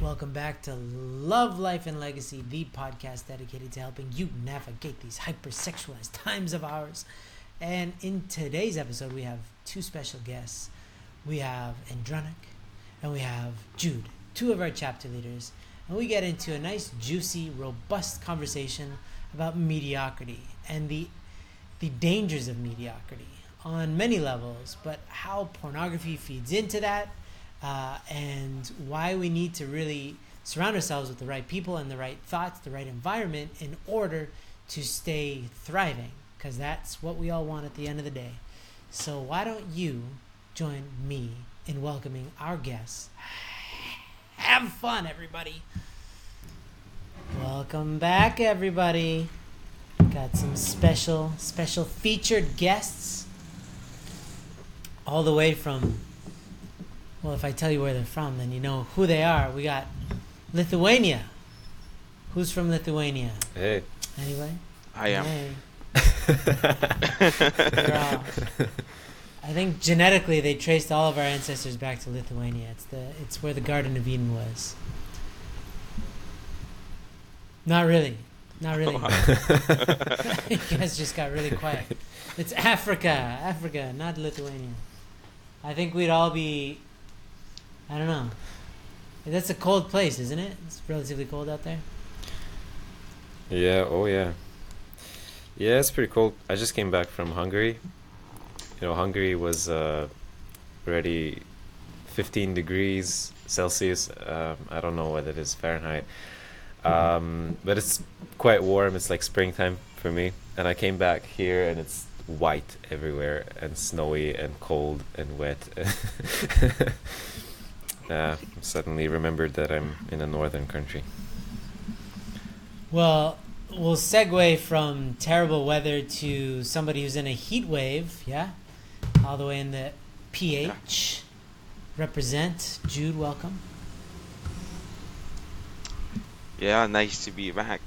Welcome back to Love, Life, and Legacy, the podcast dedicated to helping you navigate these hypersexualized times of ours. And in today's episode, we have two special guests. We have Andranik and we have Jude, two of our chapter leaders. And we get into a nice, juicy, robust conversation about mediocrity and the, the dangers of mediocrity on many levels, but how pornography feeds into that uh, and why we need to really surround ourselves with the right people and the right thoughts, the right environment in order to stay thriving, because that's what we all want at the end of the day. So, why don't you join me in welcoming our guests? Have fun, everybody. Welcome back, everybody. Got some special, special featured guests all the way from well, if I tell you where they're from, then you know who they are. We got Lithuania. Who's from Lithuania? Hey. Anyway? I am. Hey. All- I think genetically they traced all of our ancestors back to Lithuania. It's the it's where the Garden of Eden was. Not really. Not really. you guys just got really quiet. It's Africa, Africa, not Lithuania. I think we'd all be. I don't know. That's a cold place, isn't it? It's relatively cold out there. Yeah, oh yeah. Yeah, it's pretty cold. I just came back from Hungary. You know, Hungary was uh, already 15 degrees Celsius. Um, I don't know what it is Fahrenheit. Um, but it's quite warm. It's like springtime for me. And I came back here and it's white everywhere and snowy and cold and wet. uh, suddenly remembered that I'm in a northern country. Well, we'll segue from terrible weather to somebody who's in a heat wave, yeah? All the way in the PH. Represent. Jude, welcome. Yeah, nice to be back.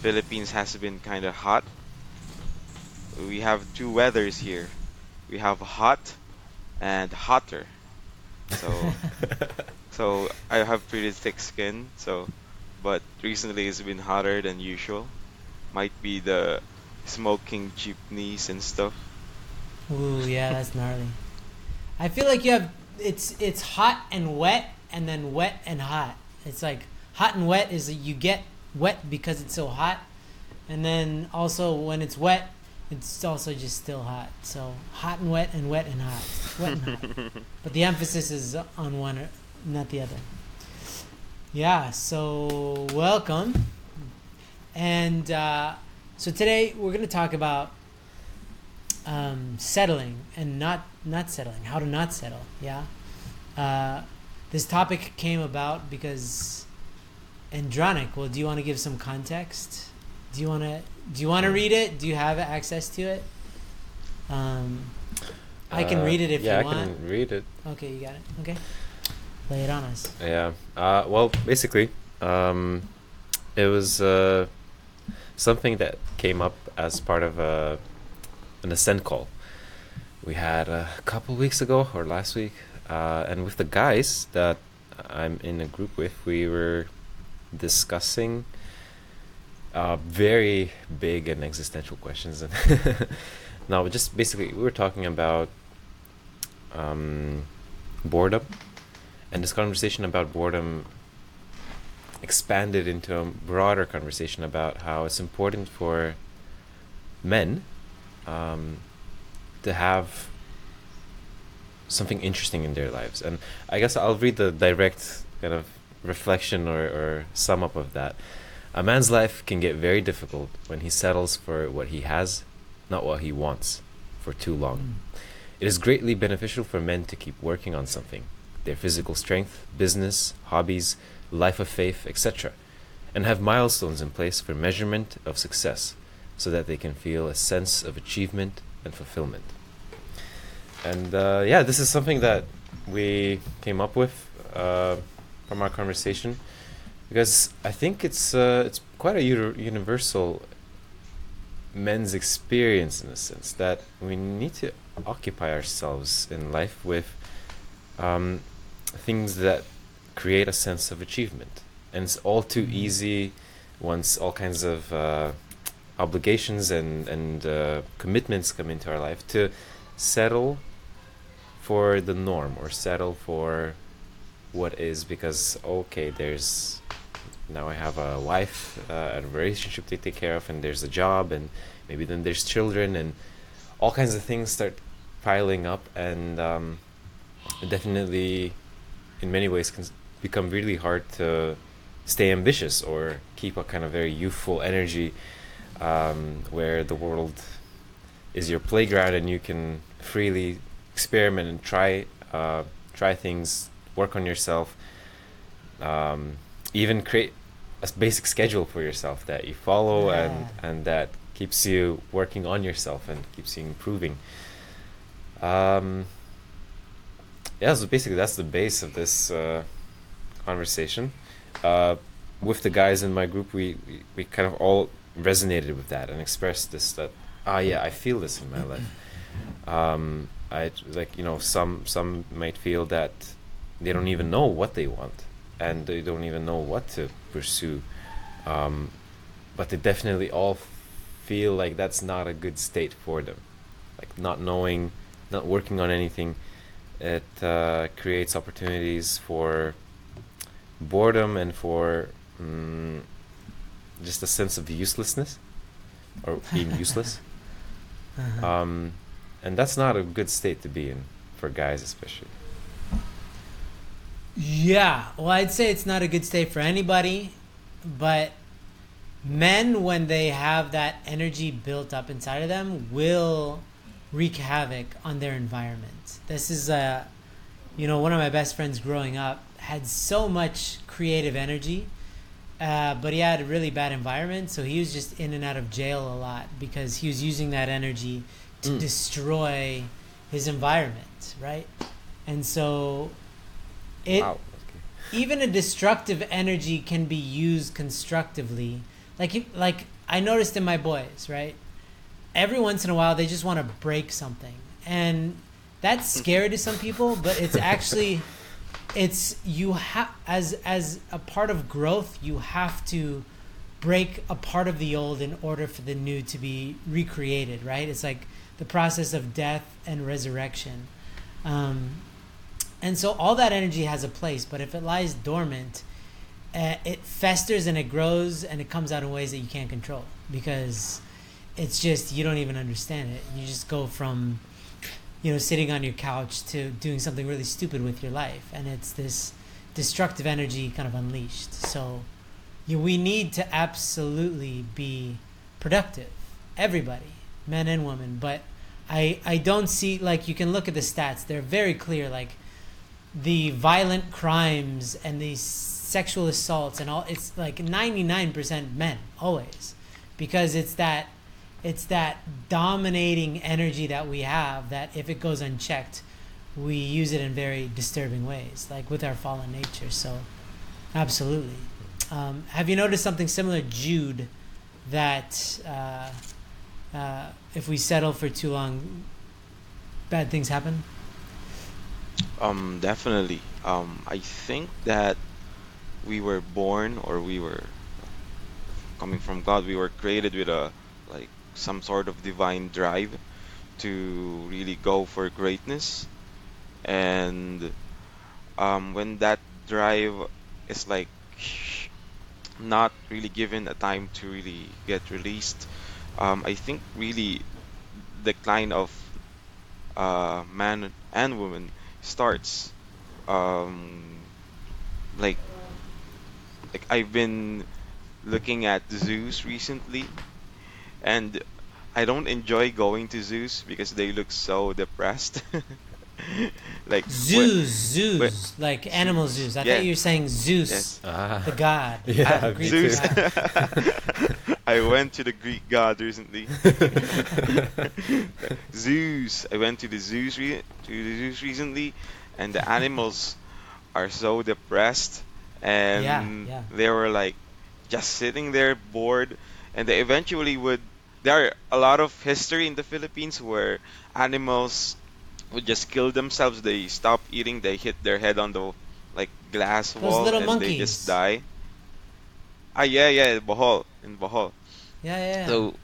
Philippines has been kind of hot. We have two weathers here. We have hot and hotter. So, so I have pretty thick skin. So, but recently it's been hotter than usual. Might be the smoking jeepneys and stuff. Ooh, yeah, that's gnarly. I feel like you have it's it's hot and wet and then wet and hot. It's like hot and wet is that you get wet because it's so hot, and then also when it's wet, it's also just still hot. So hot and wet and wet and hot, wet and hot. But the emphasis is on one, or not the other. Yeah. So welcome, and uh, so today we're gonna talk about um, settling and not not settling, how to not settle. Yeah. Uh, this topic came about because Andranik. Well, do you want to give some context? Do you want to do you want to read it? Do you have access to it? Um, I can Uh, read it if yeah, you want. Yeah, I can read it. Okay, you got it. Okay, lay it on us. Yeah. Uh, well, basically, um, it was uh, something that came up as part of a, an Ascend call we had a couple weeks ago or last week, uh, and with the guys that I'm in a group with, we were discussing uh, very big and existential questions. And no, just basically, we were talking about um, boredom and this conversation about boredom expanded into a broader conversation about how it's important for men um, to have something interesting in their lives. And I guess I'll read the direct kind of reflection or, or sum up of that. A man's life can get very difficult when he settles for what he has, not what he wants, for too long. It is greatly beneficial for men to keep working on something their physical strength, business, hobbies, life of faith, etc., and have milestones in place for measurement of success so that they can feel a sense of achievement and fulfillment. And uh, yeah, this is something that we came up with uh, from our conversation because I think it's uh, it's quite a universal men's experience in a sense that we need to occupy ourselves in life with um, things that create a sense of achievement. And it's all too Mhm. easy once all kinds of uh, obligations and, and uh, commitments come into our life to settle for the norm or settle for what is because, okay, there's now I have a wife uh, and a relationship to take care of, and there's a job, and maybe then there's children, and all kinds of things start piling up, and um, definitely, in many ways, can become really hard to stay ambitious or keep a kind of very youthful energy, um, where the world is your playground and you can freely experiment and try uh, try things, work on yourself. Um, even create a basic schedule for yourself that you follow and and that keeps you working on yourself and keeps you improving. Um, yeah, so basically that's the base of this uh, conversation. Uh, with the guys in my group, we, we we kind of all resonated with that and expressed this that ah yeah I feel this in my life. Um, I like you know some some might feel that they don't even know what they want and they don't even know what to pursue. Um, but they definitely all feel like that's not a good state for them. Like not knowing not working on anything it uh, creates opportunities for boredom and for mm, just a sense of uselessness or being useless. Uh-huh. um, and that's not a good state to be in for guys especially Yeah, well, I'd say it's not a good state for anybody, but men, when they have that energy built up inside of them, will wreak havoc on their environment. This is a, you know, one of my best friends growing up had so much creative energy, uh, but he had a really bad environment, so he was just in and out of jail a lot because he was using that energy to Mm. destroy his environment, right? And so it wow even a destructive energy can be used constructively. Like like I noticed in my boys, right? Every once in a while they just want to break something. And that's scary to some people, but it's actually it's you have as as a part of growth, you have to break a part of the old in order for the new to be recreated, right? It's like the process of death and resurrection. Um, and so all that energy has a place, but if it lies dormant, uh, it festers and it grows and it comes out in ways that you can't control because it's just you don't even understand it. You just go from you know sitting on your couch to doing something really stupid with your life and it's this destructive energy kind of unleashed. So you, we need to absolutely be productive. Everybody, men and women, but I I don't see like you can look at the stats. They're very clear like the violent crimes and the sexual assaults and all it's like 99% men always. Because it's that it's that dominating energy that we have that if it goes unchecked we use it in very disturbing ways like with our fallen nature. So absolutely. Um, have you noticed something similar jude that uh, uh, if we settle for too long bad things happen Um, definitely. Um, I think that we were born or we were coming from God. We were created with a like some sort of divine drive to really go for greatness, and um, when that drive is like not really given a time to really get released, um, I think really the decline of uh, man and woman starts. Um, like, like I've been looking at zoos recently, and I don't enjoy going to zoos because they look so depressed. like when- Zoos, zoos, but- like animal zoos. I Yeah. thought you were saying Zeus, Yes. ah the god. Yeah, the Greek Zeus. god. I went to the Greek god recently. Zeus. I went to the zoos re- to the zoos recently, and the animals are so depressed, and Yeah, yeah. they were like just sitting there bored, and they eventually would. There are a lot of history in the Philippines where animals would just kill themselves. They stop eating. They hit their head on the like glass Those wall little and they just die. Ah, yeah, yeah, Bohol in Bohol. Yeah, yeah. yeah. So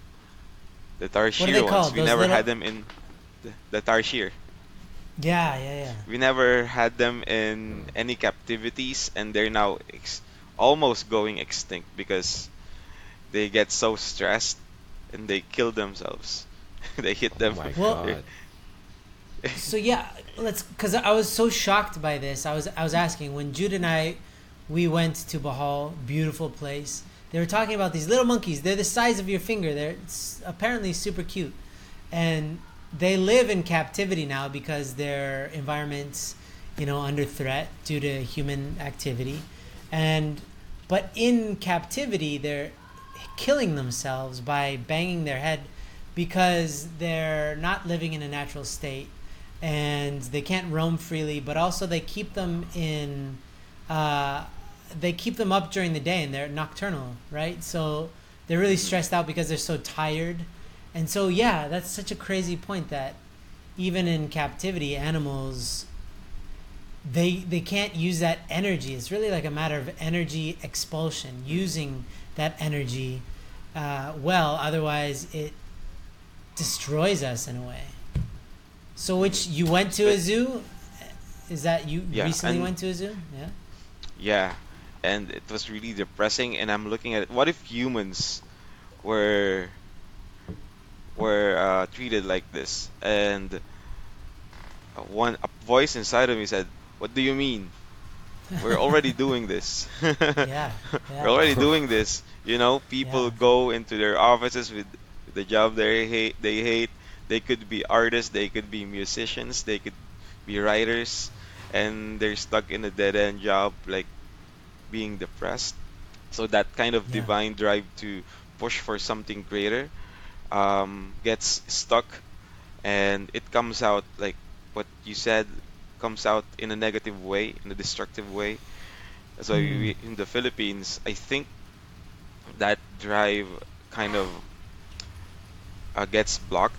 the tarsier they ones, called? we Those never little- had them in the, the tarsier. yeah, yeah, yeah. We never had them in any captivities, and they're now ex- almost going extinct because they get so stressed and they kill themselves. they hit them. Oh my Well- god. So yeah let's because i was so shocked by this. I was i was asking when jude and i we went to Bohol beautiful place they were talking about these little monkeys. They're the size of your finger. They're apparently super cute. And they live in captivity now because their environment's you know under threat due to human activity. And but in captivity they're killing themselves by banging their head because they're not living in a natural state and they can't roam freely but also they keep them in uh, they keep them up during the day and they're nocturnal right? So they're really stressed out because they're so tired. And so yeah that's such a crazy point that even in captivity animals they they can't use that energy. It's really like a matter of energy expulsion using that energy uh, well otherwise it destroys us in a way so which you went to a zoo is that you Yeah, recently and- went to a zoo yeah Yeah, and it was really depressing. And I'm looking at it. What if humans were were uh, treated like this? And one a voice inside of me said, "What do you mean? We're already doing this. yeah, yeah. We're already doing this. You know, people Yeah. go into their offices with the job they hate. They hate. They could be artists. They could be musicians. They could be writers, and they're stuck in a dead end job, like being depressed. So that kind of Yeah. divine drive to push for something greater um, gets stuck, and it comes out like what you said comes out in a negative way, in a destructive way. So Mm. we, in the Philippines, I think that drive kind of uh, gets blocked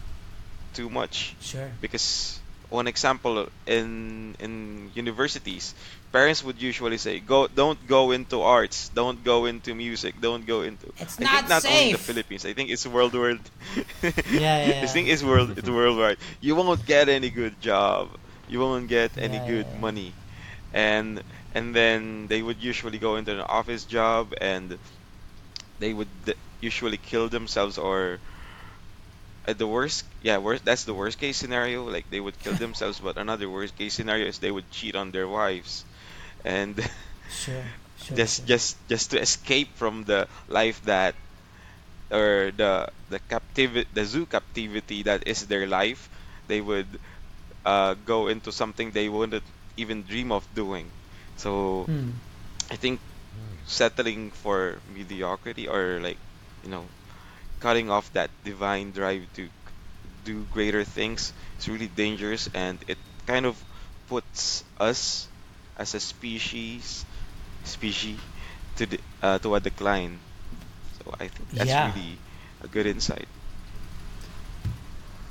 too much. Sure. Because one example in in universities parents would usually say go don't go into arts. Don't go into music. Don't go into It's I not think not only the. Philippines. I think it's world world Yeah, yeah, I think it's world it's worldwide. You won't get any good job. You won't get any Yeah, good yeah, yeah. money. And and then they would usually go into an office job and they would usually kill themselves or at the worst yeah worst that's the worst case scenario like they would kill themselves but another worst case scenario is they would cheat on their wives and sure sure just sure. just just to escape from the life that or the the captivity the zoo captivity that is their life they would uh, go into something they wouldn't even dream of doing so Hmm. i think settling for mediocrity or like you know cutting off that divine drive to do greater things. Is really dangerous and it kind of puts us as a species species to the, uh, to a decline. So i think that's Yeah. really a good insight.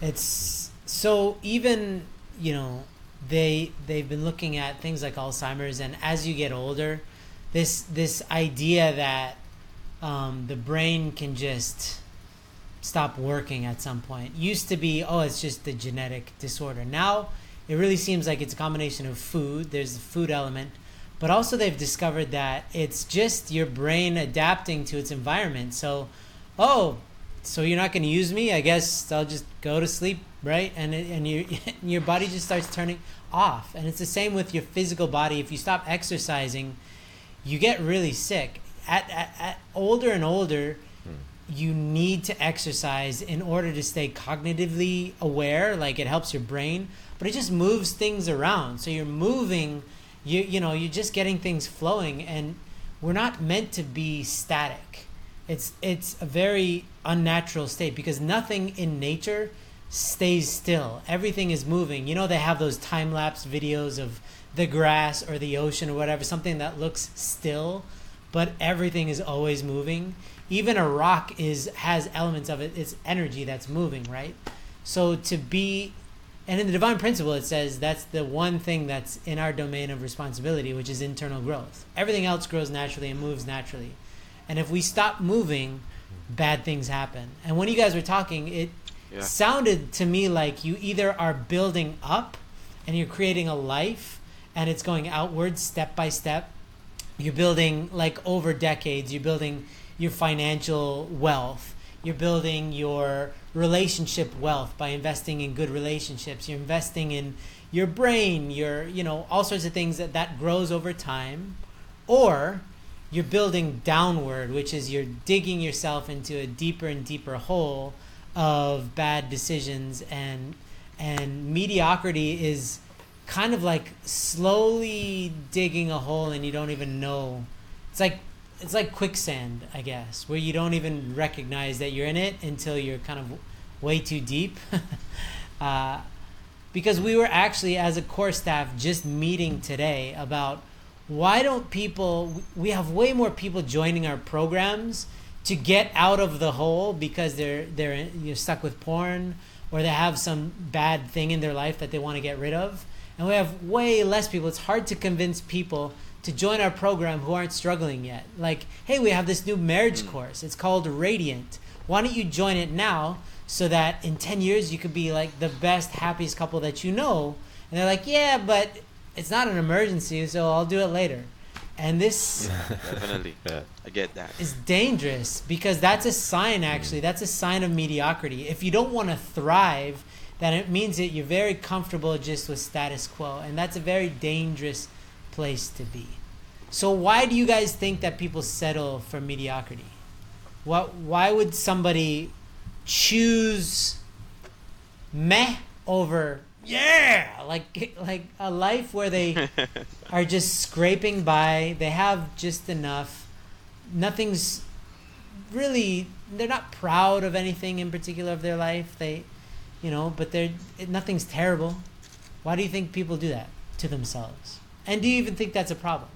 It's so even you know they they've been looking at things like Alzheimer's, and as you get older, this this idea that um, the brain can just stop working at some point. Used to be oh it's just the genetic disorder. Now it really seems like it's a combination of food. There's the food element, but also they've discovered that it's just your brain adapting to its environment. So, oh, so you're not going to use me? I guess i'll just go to sleep right? And it, and your your body just starts turning off. And it's the same with your physical body. If you stop exercising you get really sick. At, at, at older and older you need to exercise in order to stay cognitively aware like it helps your brain but it just moves things around. So you're moving you you know you're just getting things flowing and we're not meant to be static. It's it's a very unnatural state because nothing in nature stays still. Everything is moving. You know they have those time lapse videos of the grass or the ocean or whatever something that looks still but everything is always moving even a rock is has elements of it it's energy that's moving right so to be And in the divine principle, it says that's the one thing that's in our domain of responsibility, which is internal growth. Everything else grows naturally and moves naturally. And if we stop moving, bad things happen. And when you guys were talking, it Yeah. sounded to me like you either are building up and you're creating a life and it's going outward step by step. You're building like over decades, you're building your financial wealth. You're building your relationship wealth by investing in good relationships. You're investing in your brain, your, you know, all sorts of things that that grows over time. Or you're building downward, which is you're digging yourself into a deeper and deeper hole of bad decisions and and mediocrity is kind of like slowly digging a hole and you don't even know. It's like it's like quicksand, I guess, where you don't even recognize that you're in it until you're kind of way too deep. uh, because we were actually, as a core staff, just meeting today about why don't people, we have way more people joining our programs to get out of the hole because they're, they're you're stuck with porn or they have some bad thing in their life that they want to get rid of. And we have way less people. It's hard to convince people to join our program who aren't struggling yet. Like, hey, we have this new marriage mm. course. It's called Radiant. Why don't you join it now so that in 10 years you could be like the best, happiest couple that you know? And they're like, yeah, but it's not an emergency, so I'll do it later. And this Definitely. Yeah. I get that. is dangerous because that's a sign actually mm. that's a sign of mediocrity if you don't want to thrive then it means that you're very comfortable just with status quo and that's a very dangerous place to be so why do you guys think that people settle for mediocrity what why would somebody choose meh over yeah like like a life where they are just scraping by. They have just enough. Nothing's really. They're not proud of anything in particular of their life. They, you know, but they're nothing's terrible. Why do you think people do that to themselves? And do you even think that's a problem?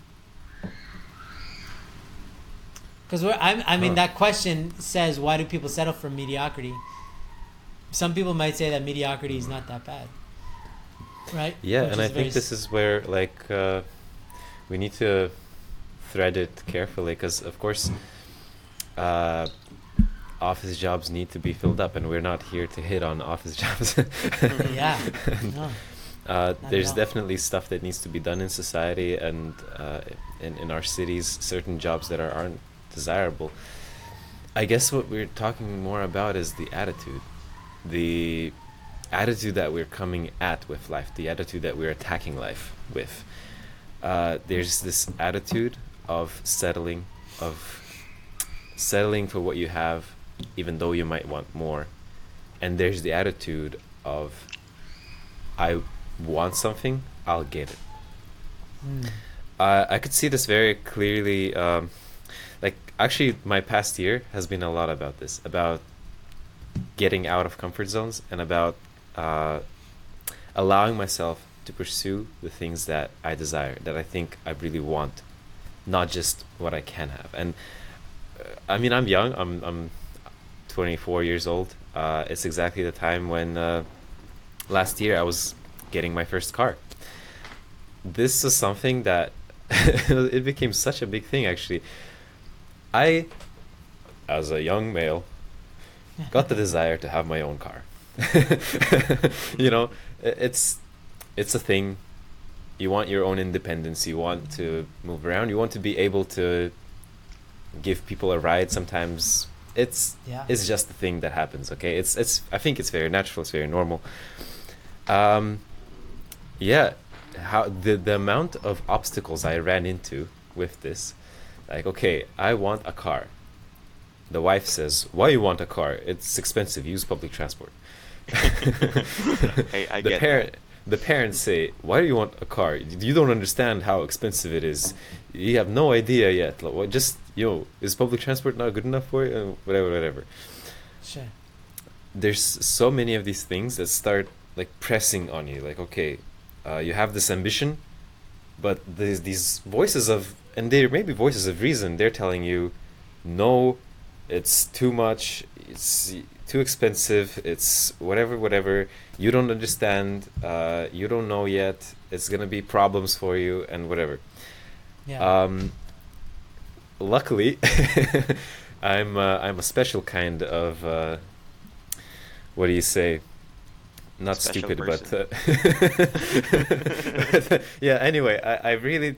Because I, I mean, Huh. that question says, why do people settle for mediocrity? Some people might say that mediocrity is not that bad, right? Yeah, Which and I think this is where like uh, we need to thread it carefully because, of course, uh, office jobs need to be filled up, and we're not here to hit on office jobs. yeah. No. Uh, there's definitely stuff that needs to be done in society and uh, in, in our cities, certain jobs that are, aren't desirable. I guess what we're talking more about is the attitude. The attitude that we're coming at with life, the attitude that we're attacking life with. Uh, there's this attitude of settling, of settling for what you have, even though you might want more. And there's the attitude of, I want something, I'll get it. Mm. Uh, I could see this very clearly. Um, like, actually, my past year has been a lot about this about getting out of comfort zones and about uh, allowing myself to pursue the things that I desire, that I think I really want, not just what I can have. And uh, I mean, I'm young. I'm I'm 24 years old. Uh, it's exactly the time when uh, last year I was getting my first car. This is something that it became such a big thing. Actually, I, as a young male, got the desire to have my own car. you know, it's it's a thing. You want your own independence. You want to move around. You want to be able to give people a ride. Sometimes it's Yeah. it's just the thing that happens. Okay, it's it's. I think it's very natural. It's very normal. Um, yeah, how the the amount of obstacles I ran into with this, like okay, I want a car. The wife says, "Why you want a car? It's expensive. Use public transport." Hey, I the get parent, the parents say, "Why do you want a car? You don't understand how expensive it is. You have no idea yet. Like, what, just yo, is public transport not good enough for you? Uh, whatever, whatever." Sure. There's so many of these things that start like pressing on you. Like, okay, uh, you have this ambition, but there's these voices of, and they may be voices of reason. They're telling you, no, it's too much. It's too expensive. It's whatever, whatever. You don't understand. Uh, you don't know yet. It's gonna be problems for you and whatever. Yeah. Um, luckily, I'm uh, I'm a special kind of uh, what do you say? Not Special stupid, but, uh, yeah. Anyway, I, I really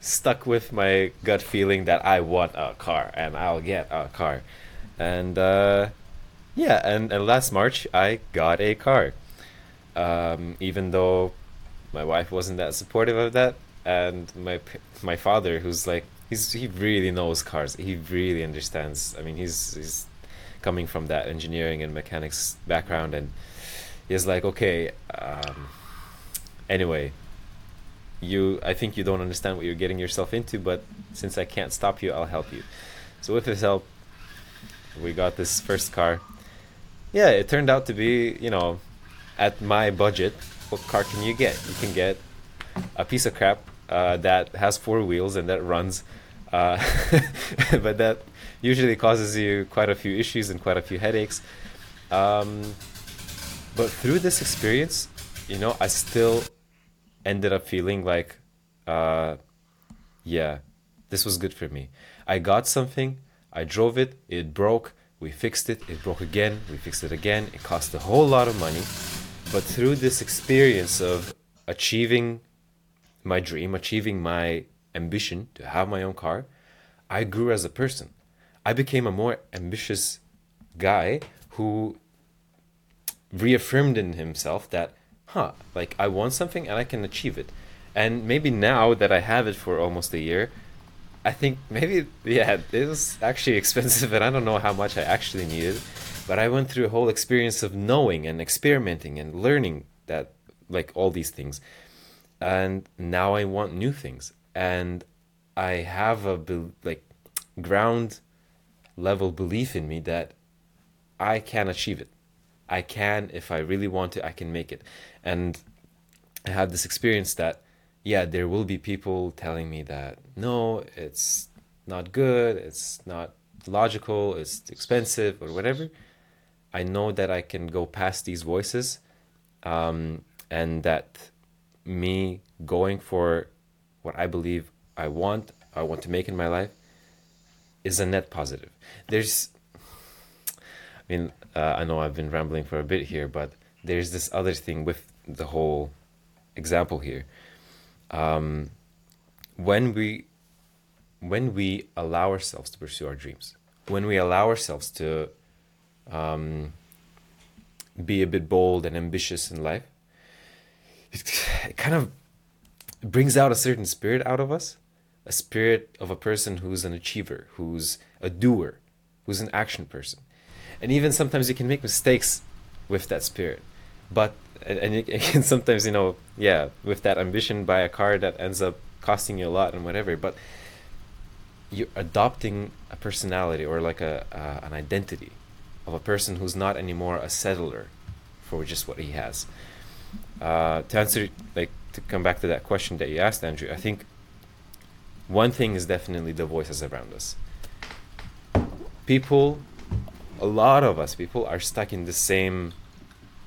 stuck with my gut feeling that I want a car and I'll get a car, and uh, yeah, and, and last March I got a car, um, even though my wife wasn't that supportive of that, and my my father, who's like he's he really knows cars, he really understands. I mean, he's he's coming from that engineering and mechanics background, and he's like, okay, um, anyway, you I think you don't understand what you're getting yourself into, but since I can't stop you, I'll help you. So with his help, we got this first car. Yeah, it turned out to be, you know, at my budget. What car can you get? You can get a piece of crap uh, that has four wheels and that runs, uh, but that usually causes you quite a few issues and quite a few headaches. Um, but through this experience, you know, I still ended up feeling like, uh, yeah, this was good for me. I got something, I drove it, it broke, we fixed it, it broke again, we fixed it again, it cost a whole lot of money. But through this experience of achieving my dream, achieving my ambition to have my own car, I grew as a person. I became a more ambitious guy who reaffirmed in himself that, huh, like I want something and I can achieve it. And maybe now that I have it for almost a year, I think maybe, yeah, it was actually expensive and I don't know how much I actually needed. But I went through a whole experience of knowing and experimenting and learning that, like, all these things. And now I want new things. And I have a, like, ground level belief in me that I can achieve it. I can, if I really want to, I can make it. And I have this experience that, yeah, there will be people telling me that, no, it's not good, it's not logical, it's expensive, or whatever. I know that I can go past these voices, um, and that me going for what I believe I want, I want to make in my life, is a net positive. There's, I mean, uh, I know I've been rambling for a bit here, but there's this other thing with the whole example here. Um, when we when we allow ourselves to pursue our dreams, when we allow ourselves to um, be a bit bold and ambitious in life, it, it kind of brings out a certain spirit out of us, a spirit of a person who's an achiever, who's a doer, who's an action person. And even sometimes you can make mistakes with that spirit. But, and, and you can sometimes, you know, yeah, with that ambition, buy a car that ends up costing you a lot and whatever. But you're adopting a personality or like a uh, an identity of a person who's not anymore a settler for just what he has. Uh, to answer, like, to come back to that question that you asked, Andrew, I think one thing is definitely the voices around us. People, a lot of us people are stuck in the same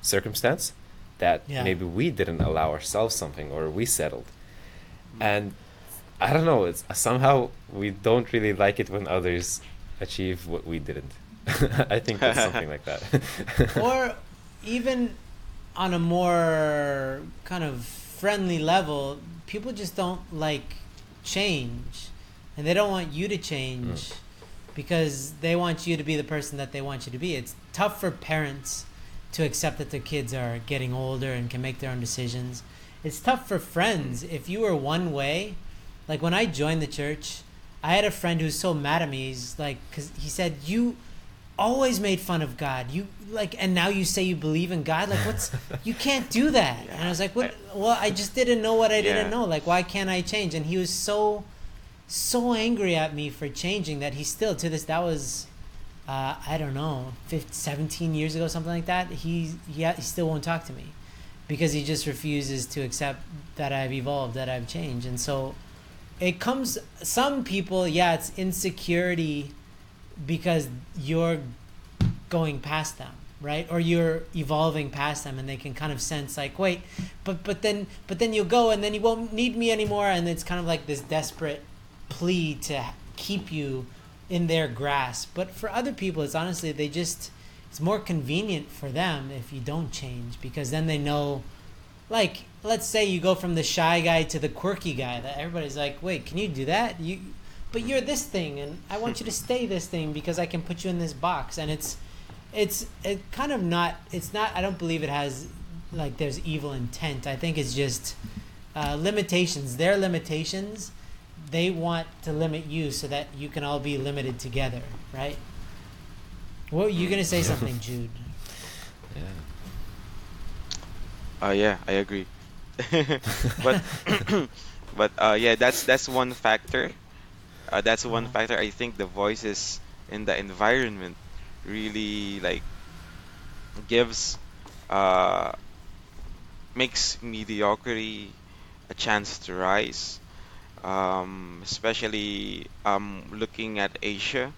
circumstance that Yeah. maybe we didn't allow ourselves something or we settled. And I don't know, it's somehow we don't really like it when others achieve what we didn't. I think it's something like that. or even on a more kind of friendly level, people just don't like change, and they don't want you to change mm. Because they want you to be the person that they want you to be. It's tough for parents to accept that their kids are getting older and can make their own decisions. It's tough for friends if you were one way. Like when I joined the church, I had a friend who's so mad at me. He's like, because he said, You always made fun of God. You like, and now you say you believe in God. Like, what's you can't do that. And I was like, what? Well, I just didn't know what I didn't know. Like, why can't I change? And he was so, so angry at me for changing that he still to this. That was, uh, I don't know, 15, 17 years ago, something like that. He he he still won't talk to me because he just refuses to accept that I've evolved, that I've changed, and so it comes. Some people, yeah, it's insecurity because you're going past them right or you're evolving past them and they can kind of sense like wait but but then but then you'll go and then you won't need me anymore and it's kind of like this desperate plea to keep you in their grasp. But for other people it's honestly they just it's more convenient for them if you don't change because then they know like let's say you go from the shy guy to the quirky guy that everybody's like wait can you do that? You but you're this thing and i want you to stay this thing because i can put you in this box. And it's it's it kind of not it's not i don't believe it has like there's evil intent. I think it's just uh, limitations their limitations they want to limit you so that you can all be limited together right what you gonna say something jude Yeah. Uh, yeah, I agree. but but uh, yeah, that's that's one factor. Uh, that's one Uh-huh. factor. I think the voices in the environment really like gives uh makes mediocrity a chance to rise. Um, especially um looking at Asia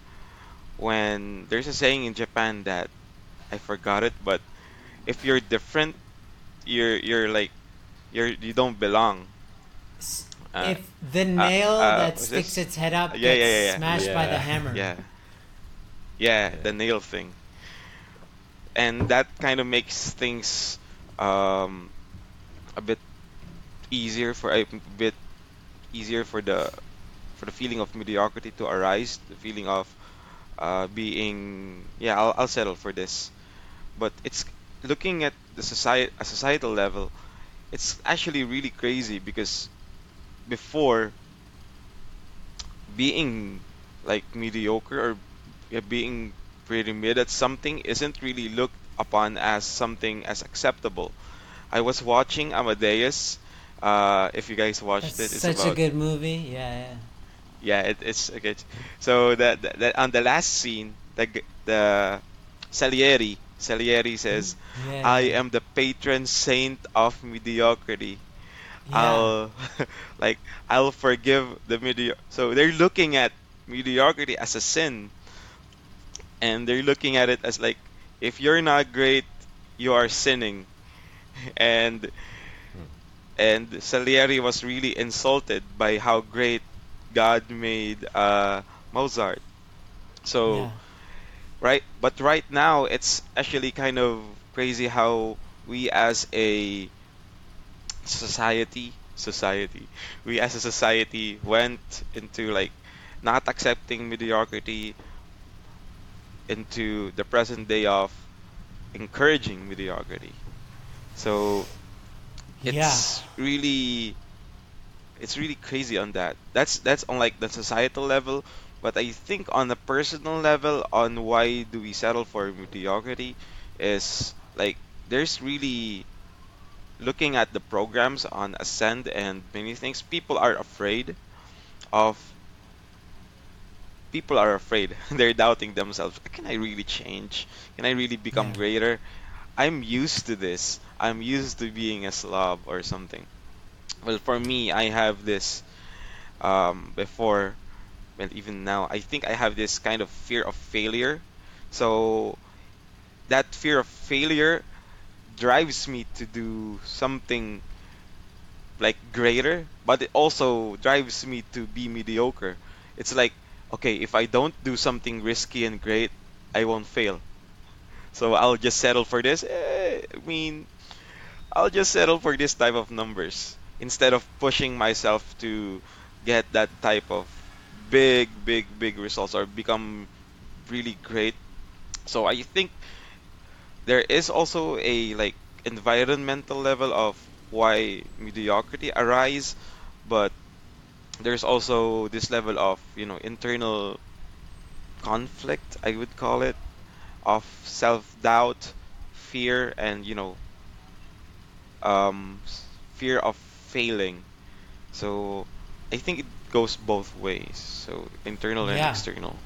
when there's a saying in Japan that I forgot it, but if you're different, you're you're like you're you don't belong. Uh, if the nail uh, that sticks this? its head up Yeah, gets yeah, yeah, yeah. smashed by the Yeah. hammer Yeah. Yeah, Yeah. the nail thing. And that kind of makes things um, a bit easier for a bit easier for the for the feeling of mediocrity to arise, the feeling of uh, being yeah, I'll, I'll settle for this. But it's looking at the society a societal level, it's actually really crazy because before being like mediocre or being pretty mid at something isn't really looked upon as something as acceptable. I was watching Amadeus. Uh, if you guys watched that's it, it's such about a good movie yeah yeah yeah, it, it's good. So that, that that on the last scene, the the Salieri Salieri says, yeah "I am the patron saint of mediocrity." Yeah. I'll like I'll forgive the medio. So they're looking at mediocrity as a sin, and they're looking at it as like if you're not great, you are sinning, and and Salieri was really insulted by how great God made uh, Mozart. So yeah. right, but right now it's actually kind of crazy how we as a society society we as a society went into like not accepting mediocrity into the present day of encouraging mediocrity so it's Yeah. really it's really crazy on that that's that's on like the societal level but i think on a personal level on why do we settle for mediocrity is like there's really looking at the programs on Ascend and many things, people are afraid of. People are afraid. They're doubting themselves. Can I really change? Can I really become Yeah. greater? I'm used to this. I'm used to being a slob or something. Well, for me, I have this um, before, and even now, I think I have this kind of fear of failure. So that fear of failure drives me to do something like greater, but it also drives me to be mediocre. It's like, okay, if I don't do something risky and great, I won't fail. So I'll just settle for this. Eh, I mean, I'll just settle for this type of numbers instead of pushing myself to get that type of big, big, big results or become really great. So I think there is also a like environmental level of why mediocrity arise, but there's also this level of you know internal conflict I would call it of self-doubt, fear, and you know um, s- fear of failing. So I think it goes both ways. So internal and Yeah. external.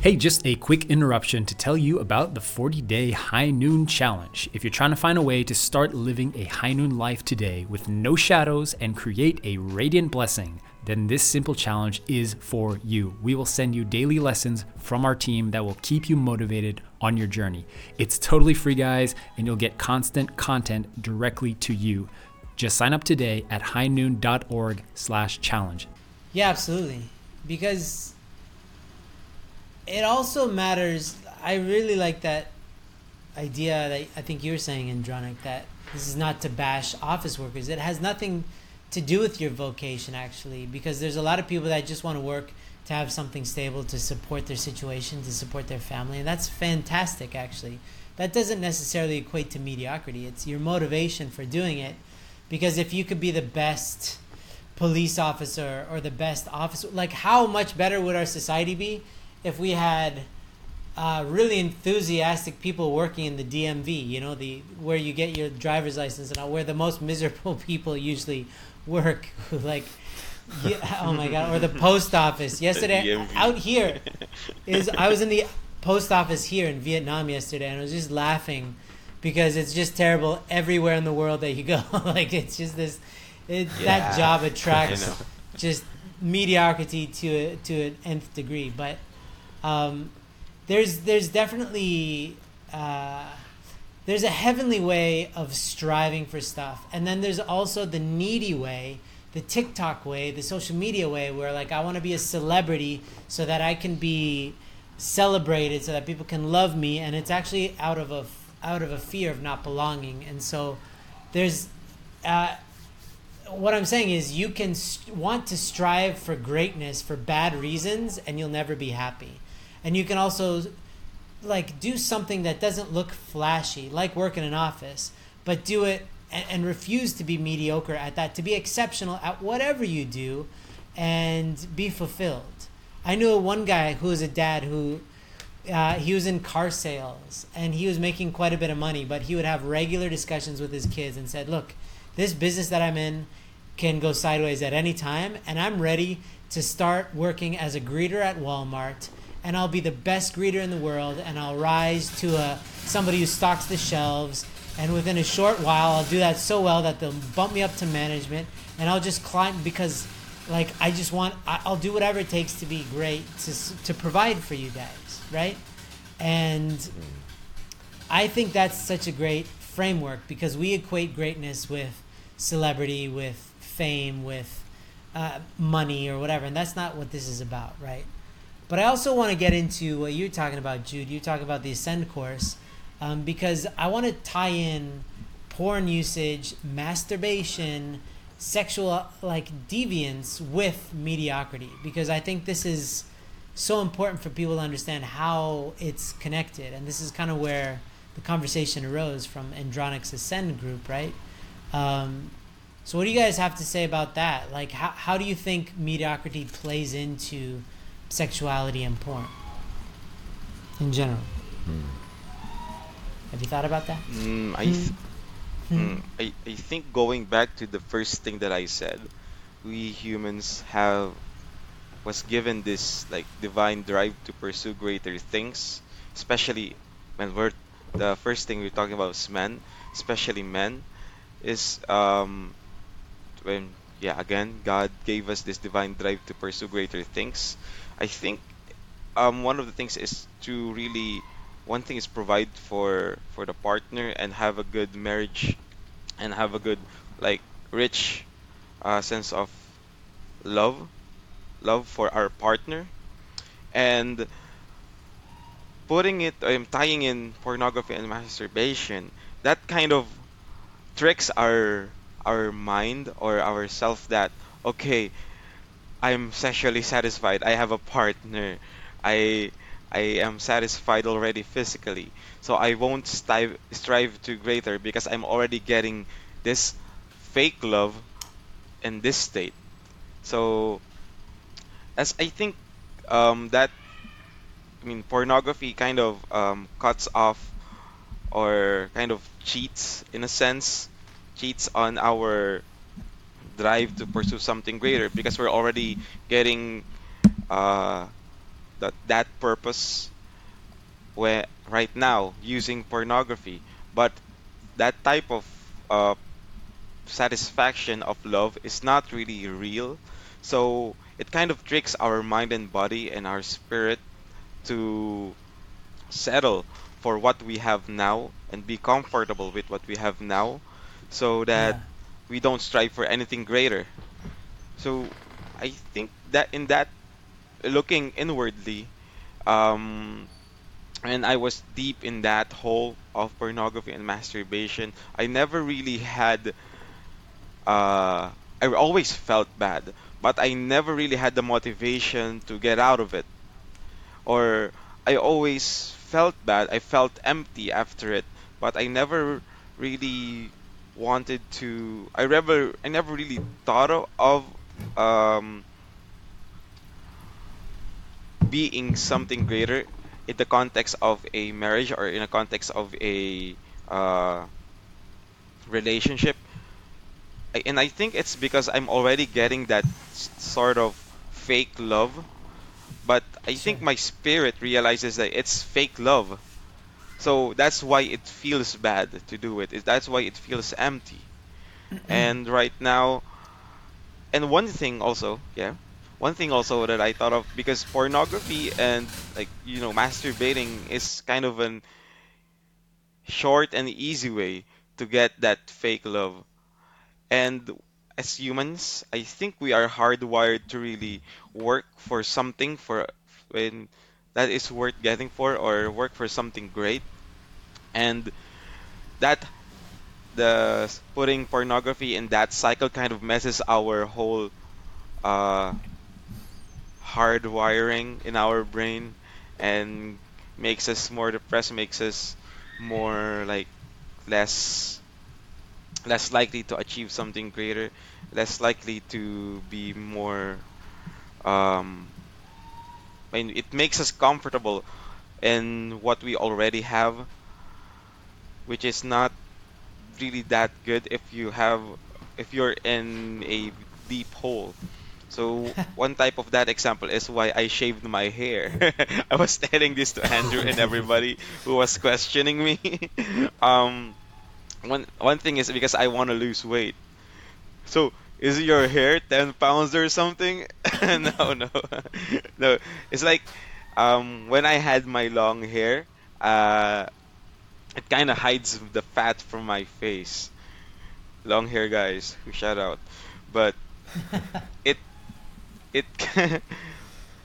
Hey, just a quick interruption to tell you about the 40 day high noon challenge. If you're trying to find a way to start living a high noon life today with no shadows and create a radiant blessing, then this simple challenge is for you. We will send you daily lessons from our team that will keep you motivated on your journey. It's totally free, guys, and you'll get constant content directly to you. Just sign up today at highnoon.org slash challenge. Yeah, absolutely. Because it also matters. I really like that idea that I think you were saying, Andranik, that this is not to bash office workers. It has nothing to do with your vocation, actually, because there's a lot of people that just want to work to have something stable to support their situation, to support their family, and that's fantastic, actually. That doesn't necessarily equate to mediocrity. It's your motivation for doing it, because if you could be the best police officer or the best officer, like how much better would our society be if we had uh, really enthusiastic people working in the DMV, you know, the where you get your driver's license and where the most miserable people usually work, like, yeah, oh my god, or the post office. Yesterday, out here, is I was in the post office here in Vietnam yesterday, and I was just laughing because it's just terrible everywhere in the world that you go. like, it's just this, it, Yeah, that job attracts know. just mediocrity to a, to an nth degree, but um, there's there's definitely uh, there's a heavenly way of striving for stuff, and then there's also the needy way, the TikTok way, the social media way, where like I want to be a celebrity so that I can be celebrated, so that people can love me, and it's actually out of a out of a fear of not belonging, and so there's. Uh, what I'm saying is you can st- want to strive for greatness for bad reasons and you'll never be happy. And you can also like do something that doesn't look flashy, like work in an office, but do it and, and refuse to be mediocre at that, to be exceptional at whatever you do and be fulfilled. I knew one guy who was a dad who uh, he was in car sales and he was making quite a bit of money, but he would have regular discussions with his kids and said, Look, this business that I'm in can go sideways at any time, and I'm ready to start working as a greeter at Walmart, and I'll be the best greeter in the world, and I'll rise to a somebody who stocks the shelves, and within a short while, I'll do that so well that they'll bump me up to management, and I'll just climb because, like, I just want I'll do whatever it takes to be great to to provide for you guys, right? And I think that's such a great framework because we equate greatness with celebrity, with fame, with uh, money or whatever, and that's not what this is about, right? But I also want to get into what you're talking about, Jude. You're talking about the Ascend course um, because I want to tie in porn usage, masturbation, sexual like deviance with mediocrity because I think this is so important for people to understand how it's connected, and this is kind of where the conversation arose from Andranik's Ascend group, right? Um, so, what do you guys have to say about that? Like, how, how do you think mediocrity plays into sexuality and porn in general? Have you thought about that? Mm, I, th- mm, I I think going back to the first thing that I said, we humans have was given this like divine drive to pursue greater things, especially when we're the first thing we're talking about is men, especially men, is um when yeah again God gave us this divine drive to pursue greater things. I think um one of the things is to really one thing is provide for for the partner and have a good marriage and have a good like rich uh, sense of love love for our partner. And putting it um, tying in pornography and masturbation that kind of tricks our our mind or our self that okay i'm sexually satisfied. I have a partner. I i am satisfied already physically. So i won't strive strive to greater because i'm already getting this fake love in this state. So as i think um that I mean, pornography kind of um, cuts off or kind of cheats, in a sense, cheats on our drive to pursue something greater because we're already getting uh, that that purpose where right now using pornography but that type of uh, satisfaction of love is not really real so it kind of tricks our mind and body and our spirit to settle for what we have now and be comfortable with what we have now so that Yeah. We don't strive for anything greater so i think that in that looking inwardly um and i was deep in that hole of pornography and masturbation i never really had uh i always felt bad but i never really had the motivation to get out of it or I always felt bad. I felt empty after it, but I never really wanted to. I never, I never really thought of, of um, being something greater in the context of a marriage or in a context of a uh, relationship. And I think it's because I'm already getting that sort of fake love but I think my spirit realizes that it's fake love. So that's why it feels bad to do it. That's why it feels empty. and right now, and one thing also, yeah, one thing also that I thought of because pornography and like you know masturbating is kind of an short and easy way to get that fake love. And as humans, I think we are hardwired to really work for something for when that is worth getting for or work for something great. And that the putting pornography in that cycle kind of messes our whole uh, hardwiring in our brain and makes us more depressed, makes us more like less less likely to achieve something greater, less likely to be more. Um, I mean, it makes us comfortable in what we already have, which is not really that good if you have if you're in a deep hole. So one type of that example is why I shaved my hair. I was telling this to Andrew and everybody who was questioning me. um, one one thing is because I want to lose weight. So is your hair 10 pounds or something? no, no, no. It's like um, when I had my long hair, uh, it kind of hides the fat from my face. Long hair guys, shout out. But it it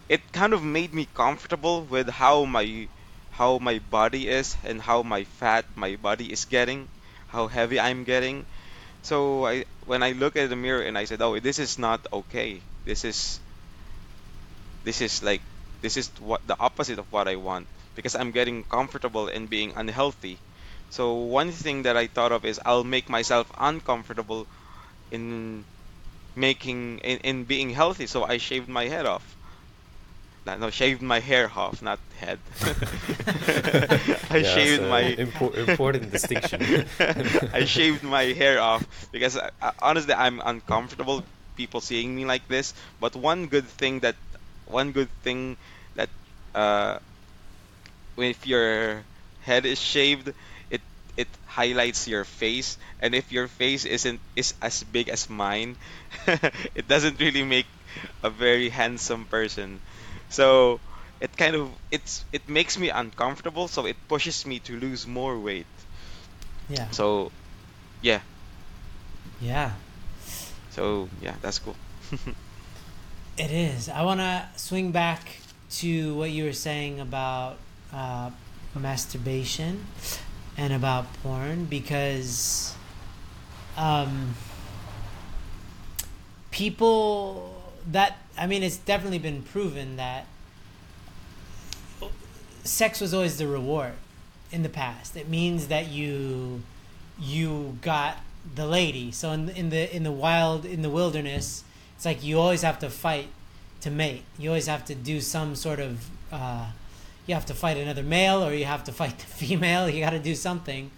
it kind of made me comfortable with how my how my body is and how my fat my body is getting, how heavy I'm getting. So I when I look at the mirror and I said, "Oh, this is not okay. This is this is like this is what the opposite of what I want because I'm getting comfortable in being unhealthy." So one thing that I thought of is I'll make myself uncomfortable in making in, in being healthy. So I shaved my head off. No, no, shaved my hair off, not head. I Yeah, shaved so my impor- important distinction. I shaved my hair off because I, I- honestly I'm uncomfortable people seeing me like this. But one good thing that one good thing that uh, if your head is shaved, it it highlights your face, and if your face isn't is as big as mine, it doesn't really make a very handsome person. So it kind of it's it makes me uncomfortable, so it pushes me to lose more weight. yeah. So yeah, Yeah. so yeah, that's cool. It is. I want to swing back to what you were saying about uh, masturbation and about porn because um, people that I mean, it's definitely been proven that sex was always the reward in the past. It means that you you got the lady. So in in the in the wild in the wilderness, it's like you always have to fight to mate. You always have to do some sort of uh, you have to fight another male or you have to fight the female. You got to do something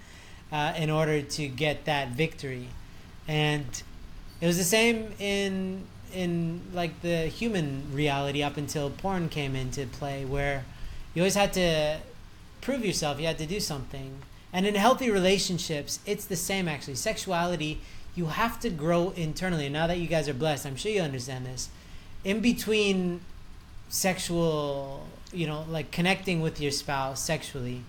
uh, in order to get that victory. And it was the same in in like the human reality up until porn came into play, where you always had to prove yourself. You had to do something. And in healthy relationships, it's the same actually. Sexuality, you have to grow internally. Now that you guys are blessed, I'm sure you understand this. In between sexual, you know, like connecting with your spouse sexually,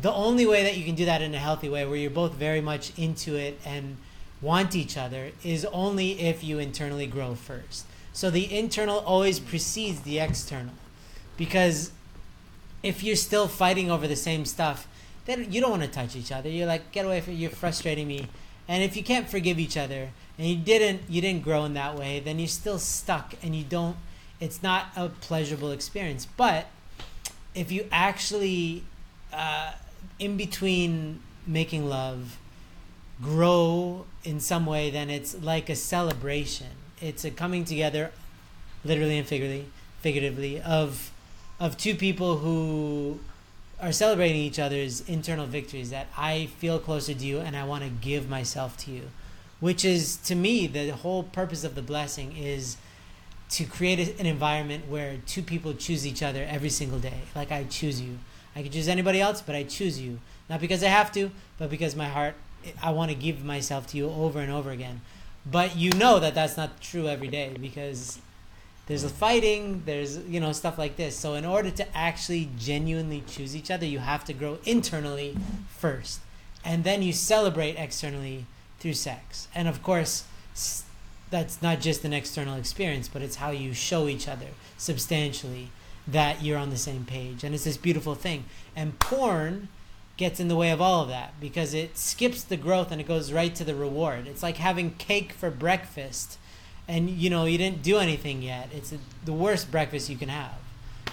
the only way that you can do that in a healthy way where you're both very much into it and want each other is only if you internally grow first. So the internal always precedes the external. Because if you're still fighting over the same stuff, then you don't want to touch each other. You're like, get away from you're frustrating me. And if you can't forgive each other and you didn't you didn't grow in that way, then you're still stuck and you don't it's not a pleasurable experience. But if you actually uh, in between making love grow in some way, then it's like a celebration. It's a coming together, literally and figuratively, figuratively of of two people who are celebrating each other's internal victories. That I feel closer to you, and I want to give myself to you, which is to me the whole purpose of the blessing is to create an environment where two people choose each other every single day. Like I choose you. I could choose anybody else, but I choose you. Not because I have to, but because my heart, I want to give myself to you over and over again. But you know that that's not true every day because there's the fighting, there's, you know, stuff like this. So in order to actually genuinely choose each other, you have to grow internally first. And then you celebrate externally through sex. And of course, that's not just an external experience, but it's how you show each other substantially that you're on the same page. And it's this beautiful thing. And porn gets in the way of all of that because it skips the growth and it goes right to the reward. It's like having cake for breakfast and you know you didn't do anything yet. It's a, the worst breakfast you can have.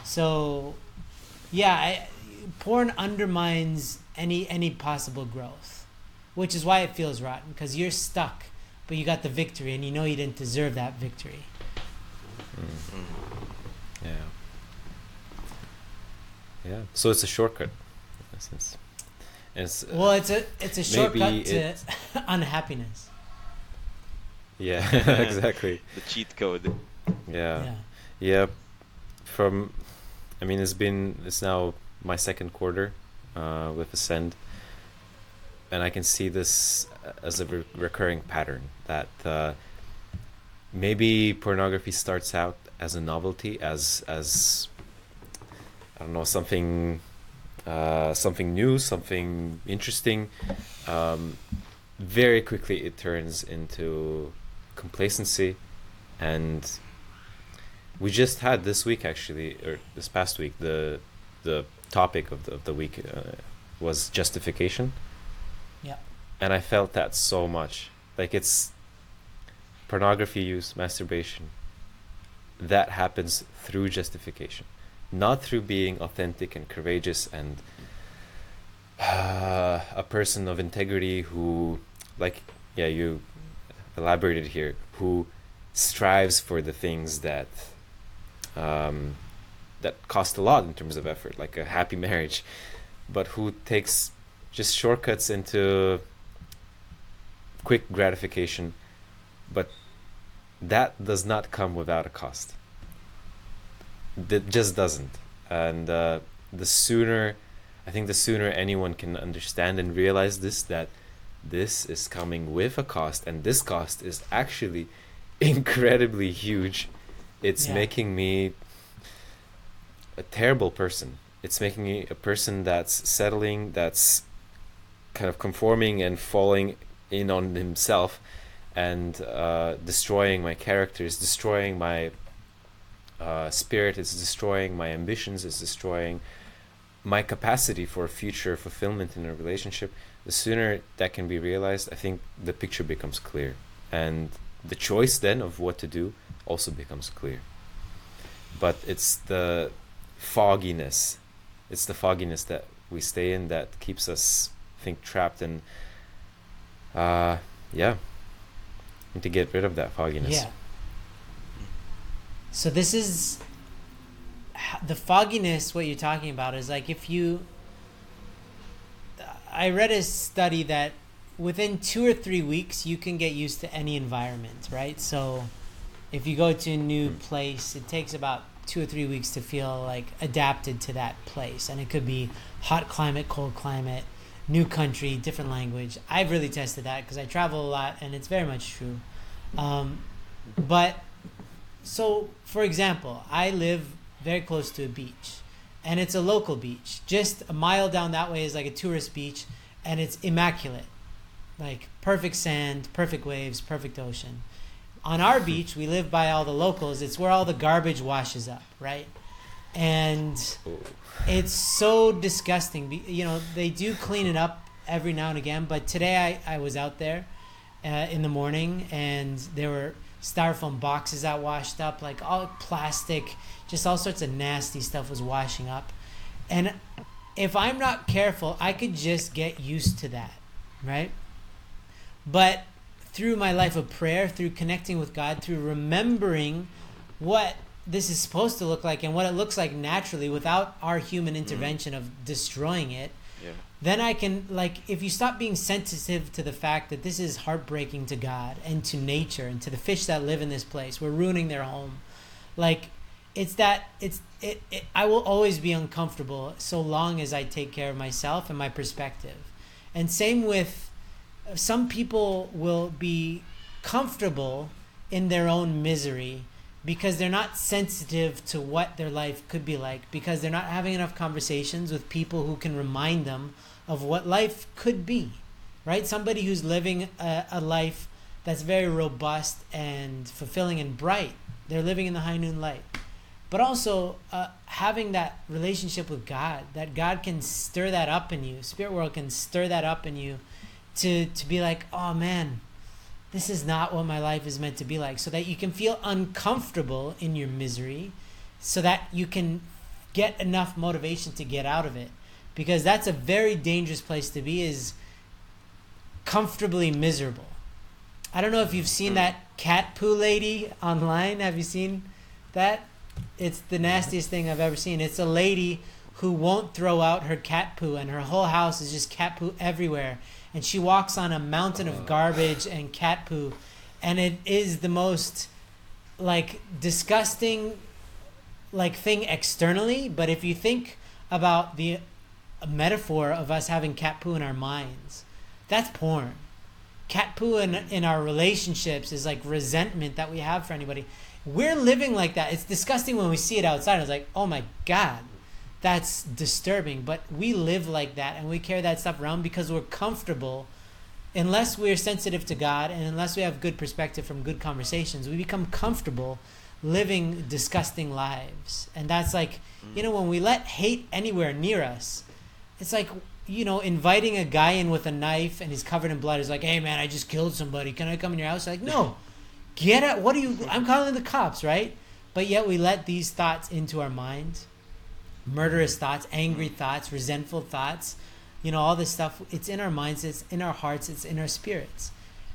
So yeah, I, porn undermines any any possible growth, which is why it feels rotten because you're stuck, but you got the victory and you know you didn't deserve that victory. Yeah. Yeah. So it's a shortcut. It's, uh, Well, it's a it's a shortcut to it- unhappiness. yeah, exactly. The cheat code. Yeah. yeah. Yeah. From, I mean, it's been it's now my second quarter uh, with Ascend, and I can see this as a re- recurring pattern that uh, maybe pornography starts out as a novelty, as as I don't know something uh, something new, something interesting. Um, very quickly, it turns into complacency, and we just had this week actually, or this past week, the the topic of the, of the week uh, was justification. Yeah. And I felt that so much. Like it's pornography use, masturbation. That happens through justification, not through being authentic and courageous and uh, a person of integrity who, like, yeah, you elaborated here, who strives for the things that um, that cost a lot in terms of effort, like a happy marriage, but who takes just shortcuts into quick gratification, but that does not come without a cost. That just doesn't. And uh, the sooner, I think the sooner anyone can understand and realize this, that this is coming with a cost, and this cost is actually incredibly huge. It's Yeah. making me a terrible person. It's making me a person that's settling, that's kind of conforming and falling in on himself and uh, destroying my characters, destroying my uh, spirit, it's destroying my ambitions, it's destroying my capacity for future fulfillment in a relationship. The sooner that can be realized, I think the picture becomes clear. And the choice then of what to do also becomes clear. But it's the fogginess, it's the fogginess that we stay in that keeps us, I think, trapped and uh, yeah. To get rid of that fogginess. Yeah. So this is the fogginess. What you're talking about is like if you. I read a study that within two or three weeks you can get used to any environment, right? So, if you go to a new place, it takes about two or three weeks to feel like adapted to that place, and it could be hot climate, cold climate, new country, different language. I've really tested that because I travel a lot, and it's very much true. Um, but so, for example, I live very close to a beach, and it's a local beach. Just a mile down that way is like a tourist beach, and it's immaculate, like perfect sand, perfect waves, perfect ocean. On our beach, we live by all the locals. It's where all the garbage washes up, right? And it's so disgusting. You know, they do clean it up every now and again, but today I, I was out there uh, in the morning and there were styrofoam boxes that washed up, like all plastic, just all sorts of nasty stuff was washing up. And if I'm not careful, I could just get used to that, right? But through my life of prayer, through connecting with God, through remembering what this is supposed to look like and what it looks like naturally without our human mm-hmm. intervention of destroying it, Yeah. then I can like if you stop being sensitive to the fact that this is heartbreaking to God and to nature and to the fish that live in this place. We're ruining their home. Like it's that it's it, it I will always be uncomfortable so long as I take care of myself and my perspective. And same with some people will be comfortable in their own misery because they're not sensitive to what their life could be like because they're not having enough conversations with people who can remind them of what life could be right? Somebody who's living a, a life that's very robust and fulfilling and bright. They're living in the high noon light but also uh, having that relationship with god that god can stir that up in you spirit world can stir that up in you to to be like oh man this is not what my life is meant to be like. So that you can feel uncomfortable in your misery so that you can get enough motivation to get out of it. Because that's a very dangerous place to be is comfortably miserable. I don't know if you've seen that cat poo lady online. Have you seen that it's the nastiest thing i've ever seen. It's a lady who won't throw out her cat poo and her whole house is just cat poo everywhere. And she walks on a mountain of oh. garbage and cat poo. And it is the most like disgusting like thing externally. But if you think about the metaphor of us having cat poo in our minds that's porn. Cat poo in, in our relationships is like resentment that we have for anybody we're living like that. It's disgusting when we see it outside. It's like oh my god that's disturbing. But we live like that and we carry that stuff around because we're comfortable. Unless we're sensitive to god and unless we have good perspective from good conversations we become comfortable living disgusting lives. And that's like mm. you know when we let hate anywhere near us it's like you know inviting a guy in with a knife and he's covered in blood is like hey man i just killed somebody. Can i come in your house? Like no get out what are you i'm calling the cops right but yet we let these thoughts into our mind murderous thoughts, angry thoughts, resentful thoughts, you know, all this stuff. It's in our minds, it's in our hearts, it's in our spirits.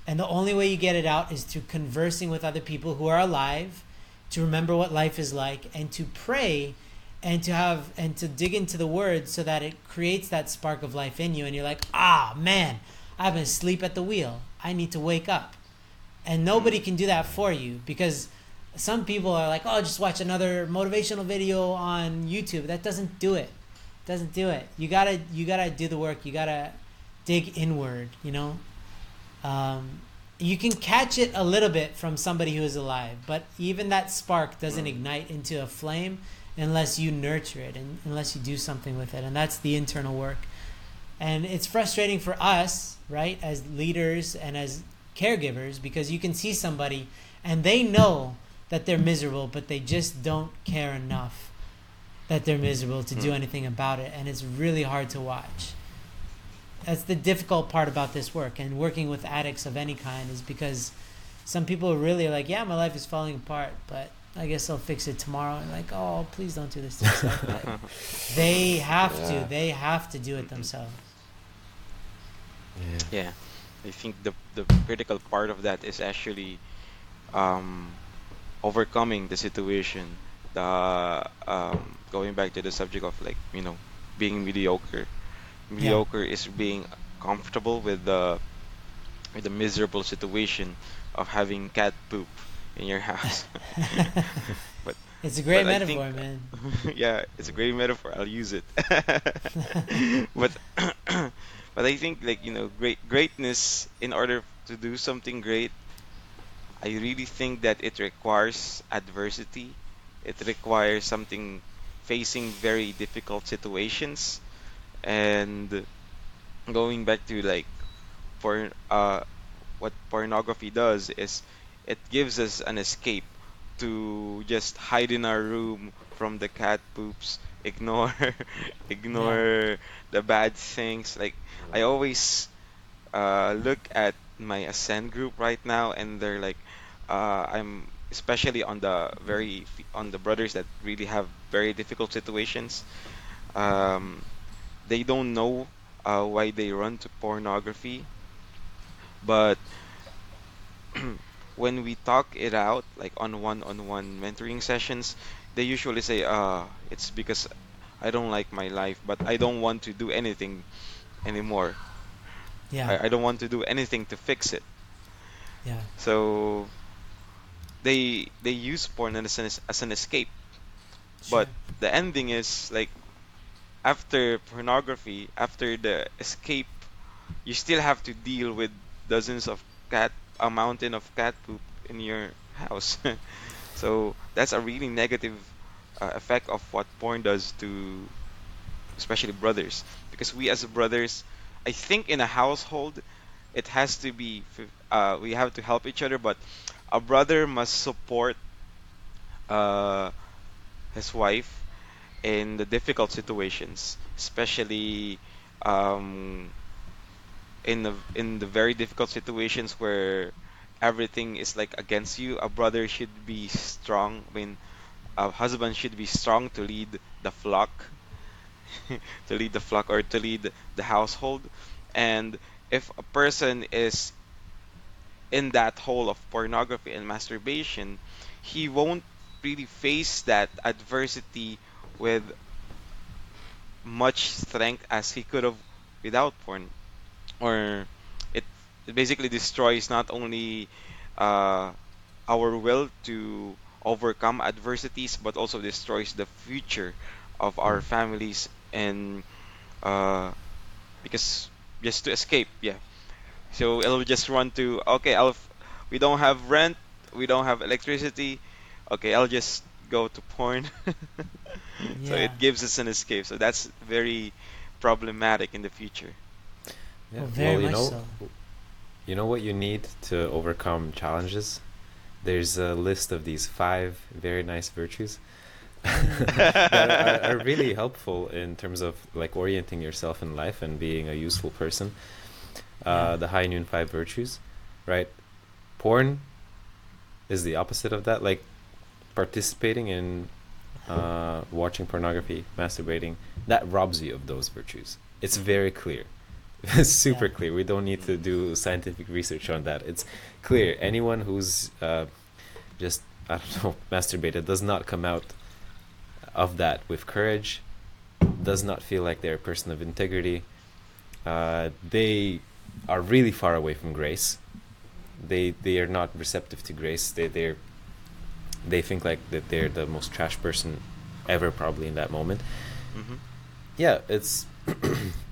And the only way you get it out is through conversing with other people who are alive, to remember what life is like, and to pray and to have and to dig into the word so that it creates that spark of life in you and you're like, ah man, I've been asleep at the wheel. I need to wake up. And nobody can do that for you because some people are like, oh, just watch another motivational video on YouTube. That doesn't do it. Doesn't do it. You gotta you gotta do the work. You gotta dig inward. You know. Um, you can catch it a little bit from somebody who is alive, but even that spark doesn't ignite into a flame unless you nurture it and unless you do something with it, and that's the internal work. And it's frustrating for us, right, as leaders and as caregivers, because you can see somebody and they know that they're miserable, but they just don't care enough that they're miserable to do Hmm. anything about it, and it's really hard to watch. That's the difficult part about this work and working with addicts of any kind is because some people are really are like, yeah, my life is falling apart, but I guess I'll fix it tomorrow. And like, oh, please don't do this to yourself. They have Yeah. to. They have to do it themselves. Yeah. Yeah, I think the the critical part of that is actually um, overcoming the situation. The um, going back to the subject of like you know being mediocre. Mediocre is being comfortable with the with the miserable situation of having cat poop in your house. but It's a great metaphor, think- man. yeah, it's a great metaphor. I'll use it. but but I think like you know great greatness in order to do something great, I really think that it requires adversity. It requires something facing very difficult situations and going back to like porn uh what pornography does is it gives us an escape to just hide in our room from the cat poops ignore ignore the bad things. Like i always uh look at my ascend group right now and they're like uh i'm especially on the very on the brothers that really have very difficult situations. Um they don't know uh, why they run to pornography but when we talk it out like on one-on-one mentoring sessions they usually say uh it's because i don't like my life but i don't want to do anything anymore. Yeah, I, I don't want to do anything to fix it. Yeah, so they they use porn as an, as an escape. Sure. but the ending is like after pornography after the escape you still have to deal with dozens of cat a mountain of cat poop in your house so that's a really negative uh, effect of what porn does to especially brothers. Because we as brothers i think in a household it has to be uh, we have to help each other but a brother must support uh, his wife in the difficult situations, especially um, in the in the very difficult situations where everything is like against you. A brother should be strong. I mean, a husband should be strong to lead the flock, to lead the flock or to lead the household. And if a person is in that hole of pornography and masturbation, he won't really face that adversity with much strength as he could have without porn. Or it, it basically destroys not only uh, our will to overcome adversities, but also destroys the future of our families and uh, because just to escape, yeah. So it'll just run to okay, I'll f- we don't have rent, we don't have electricity. Okay, I'll just go to porn. so it gives us an escape. So that's very problematic in the future. Yeah. Well, very well, you much know, so. You know what you need to overcome challenges. There's a list of these five very nice virtues that are, are really helpful in terms of like orienting yourself in life and being a useful person. Uh, Yeah. The high noon five virtues, right? Porn is the opposite of that. Like participating in uh, watching pornography, masturbating, that robs you of those virtues. It's very clear. It's super Yeah. clear. We don't need to do scientific research on that. It's clear. Anyone who's uh, just I don't know masturbated does not come out of that with courage. Does not feel like they're a person of integrity. Uh, they are really far away from grace. They they are not receptive to grace. They they're they think like that they're the most trash person ever probably in that moment. hmm Yeah, it's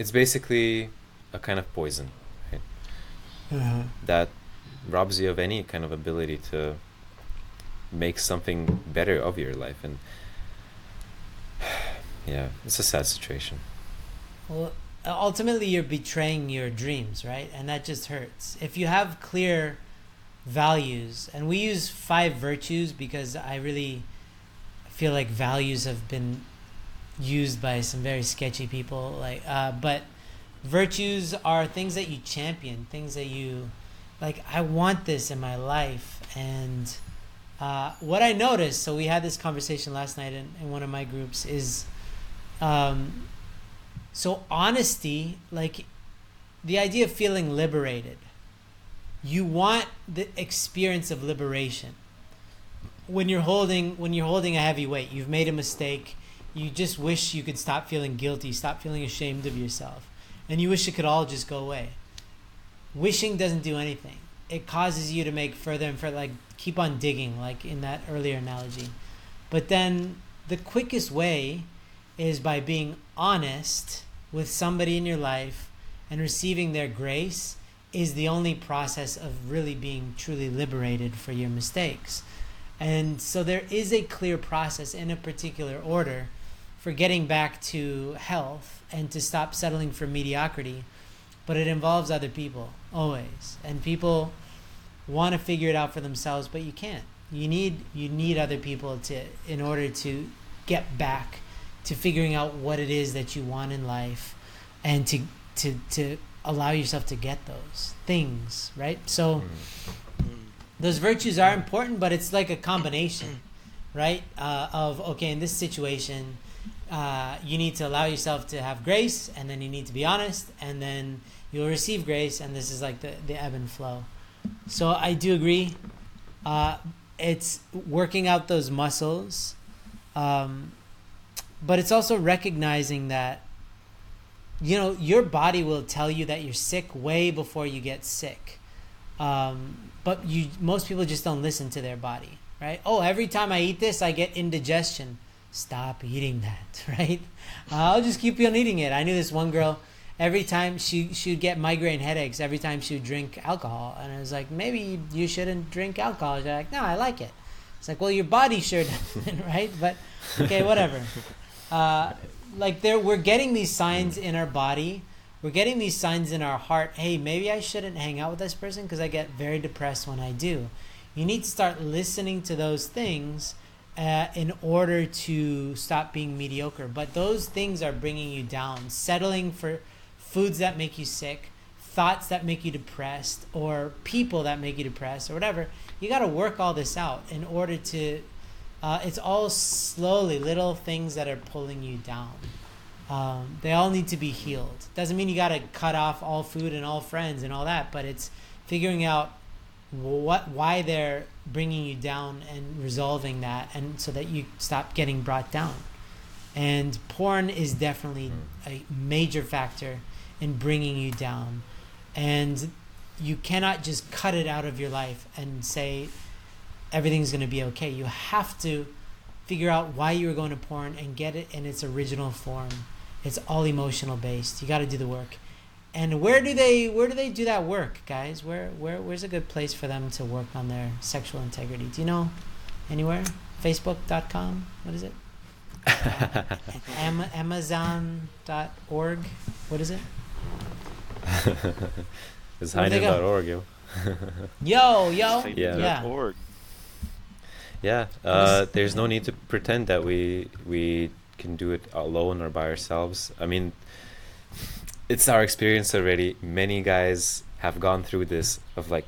it's basically a kind of poison Uh-huh. that robs you of any kind of ability to make something better of your life and yeah, it's a sad situation. Well, ultimately, you're betraying your dreams, right? And that just hurts. If you have clear values, and we use five virtues because I really feel like values have been used by some very sketchy people. Like, uh, but virtues are things that you champion, things that you like. I want this in my life, and uh, what I noticed. So we had this conversation last night in, in one of my groups. Is um, so honesty, like the idea of feeling liberated. You want the experience of liberation. When you're holding when you're holding a heavy weight, you've made a mistake. You just wish you could stop feeling guilty, stop feeling ashamed of yourself, and you wish it could all just go away. Wishing doesn't do anything. it causes you to make further and further like keep on digging like in that earlier analogy but then the quickest way is by being honest with somebody in your life and receiving their grace is the only process of really being truly liberated for your mistakes and so there is a clear process in a particular order for getting back to health and to stop settling for mediocrity but it involves other people always. And people want to figure it out for themselves but you can't. You need you need other people to in order to get back to figuring out what it is that you want in life and to to to allow yourself to get those things right? So those virtues are important but it's like a combination right uh, of okay in this situation uh, you need to allow yourself to have grace and then you need to be honest and then you'll receive grace and this is like the, the ebb and flow. So i do agree. Uh, it's working out those muscles um, but it's also recognizing that you know your body will tell you that you're sick way before you get sick. Um, but you most people just don't listen to their body right? Oh every time i eat this i get indigestion stop eating that right? Uh, i'll just keep on eating it. I knew this one girl every time she she would get migraine headaches every time she would drink alcohol and i was like maybe you shouldn't drink alcohol. She's like no i like it. It's like well your body sure doesn't right? But okay whatever. Uh, like there we're getting these signs in our body. We're getting these signs in our heart hey maybe i shouldn't hang out with this person because i get very depressed when i do. You need to start listening to those things uh, in order to stop being mediocre. But those things are bringing you down. Settling for foods that make you sick thoughts that make you depressed or people that make you depressed or whatever you got to work all this out in order to uh, it's all slowly little things that are pulling you down. Um, they all need to be healed. Doesn't mean you got to cut off all food and all friends and all that but it's figuring out what why they're bringing you down and resolving that and so that you stop getting brought down. And porn is definitely mm. a major factor in bringing you down. And you cannot just cut it out of your life and say everything's going to be okay. You have to figure out why you were going to porn and get it in its original form. It's all emotional based. You got to do the work and where do they where do they do that work guys where where where's a good place for them to work on their sexual integrity do you know anywhere facebook.com what is it Am- amazon.org what is it it's Where'd they go? heineken.org, yo. yo yo Yeah. yeah Org. Yeah, uh, there's no need to pretend that we we can do it alone or by ourselves. I mean, it's our experience already. Many guys have gone through this of like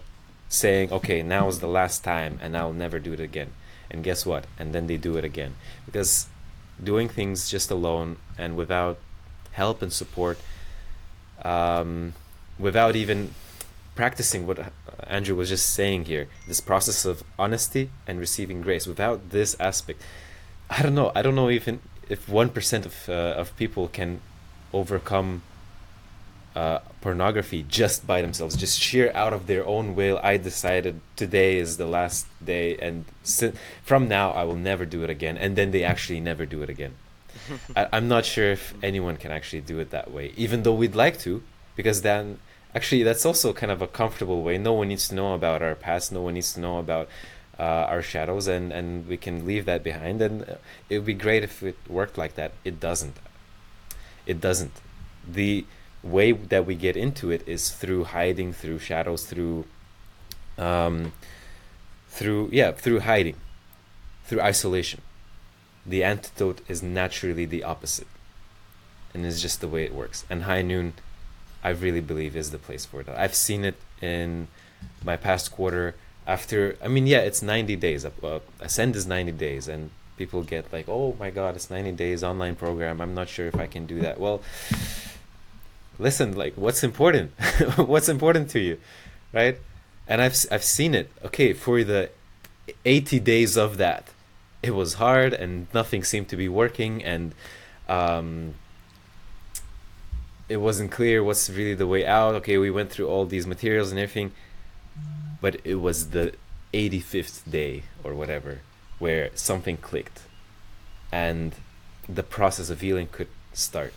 saying, "Okay, now is the last time, and I'll never do it again." And guess what? And then they do it again because doing things just alone and without help and support, um, without even practicing what Andrew was just saying here, this process of honesty and receiving grace. Without this aspect, I don't know. I don't know even if one percent of uh, of people can overcome uh, pornography just by themselves, just sheer out of their own will. I decided today is the last day, and si- from now I will never do it again. And then they actually never do it again. I, I'm not sure if anyone can actually do it that way, even though we'd like to, because then actually that's also kind of a comfortable way no one needs to know about our past no one needs to know about uh, our shadows and and we can leave that behind and uh, it would be great if it worked like that it doesn't it doesn't the way that we get into it is through hiding through shadows through um through yeah through hiding through isolation the antidote is naturally the opposite and it's just the way it works and high noon I really believe is the place for it. I've seen it in my past quarter. After, I mean, yeah, it's 90 days. Uh, Ascend is 90 days, and people get like, "Oh my God, it's 90 days online program. I'm not sure if I can do that." Well, listen, like, what's important? what's important to you, right? And I've I've seen it. Okay, for the 80 days of that, it was hard, and nothing seemed to be working, and um, it wasn't clear what's really the way out. Okay, we went through all these materials and everything. but it was the 85th day or whatever where something clicked and the process of healing could start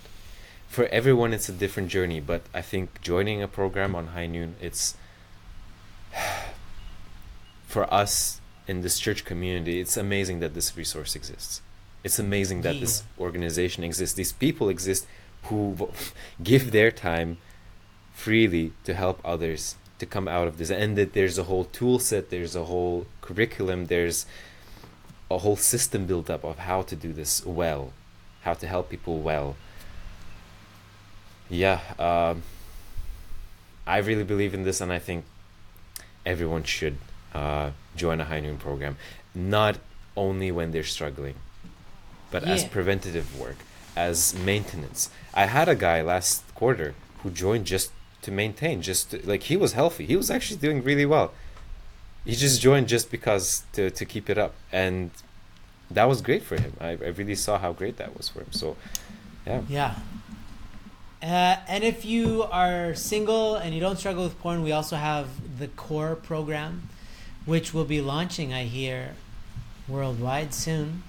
for everyone it's a different journey but i think joining a program on high noon it's for us in this church community it's amazing that this resource exists. It's amazing that this organization exists. These people exist who give their time freely to help others to come out of this and that there's a whole tool set there's a whole curriculum there's a whole system built up of how to do this well how to help people well yeah um, i really believe in this and i think everyone should uh, join a high noon program not only when they're struggling but as preventative work as maintenance. I had a guy last quarter who joined just to maintain just to, like he was healthy. He was actually doing really well. He just joined just because to, to keep it up and that was great for him. I, I really saw how great that was for him. So yeah. Yeah. Uh, and if you are single and you don't struggle with porn, we also have the core program, which will be launching, I hear, worldwide soon.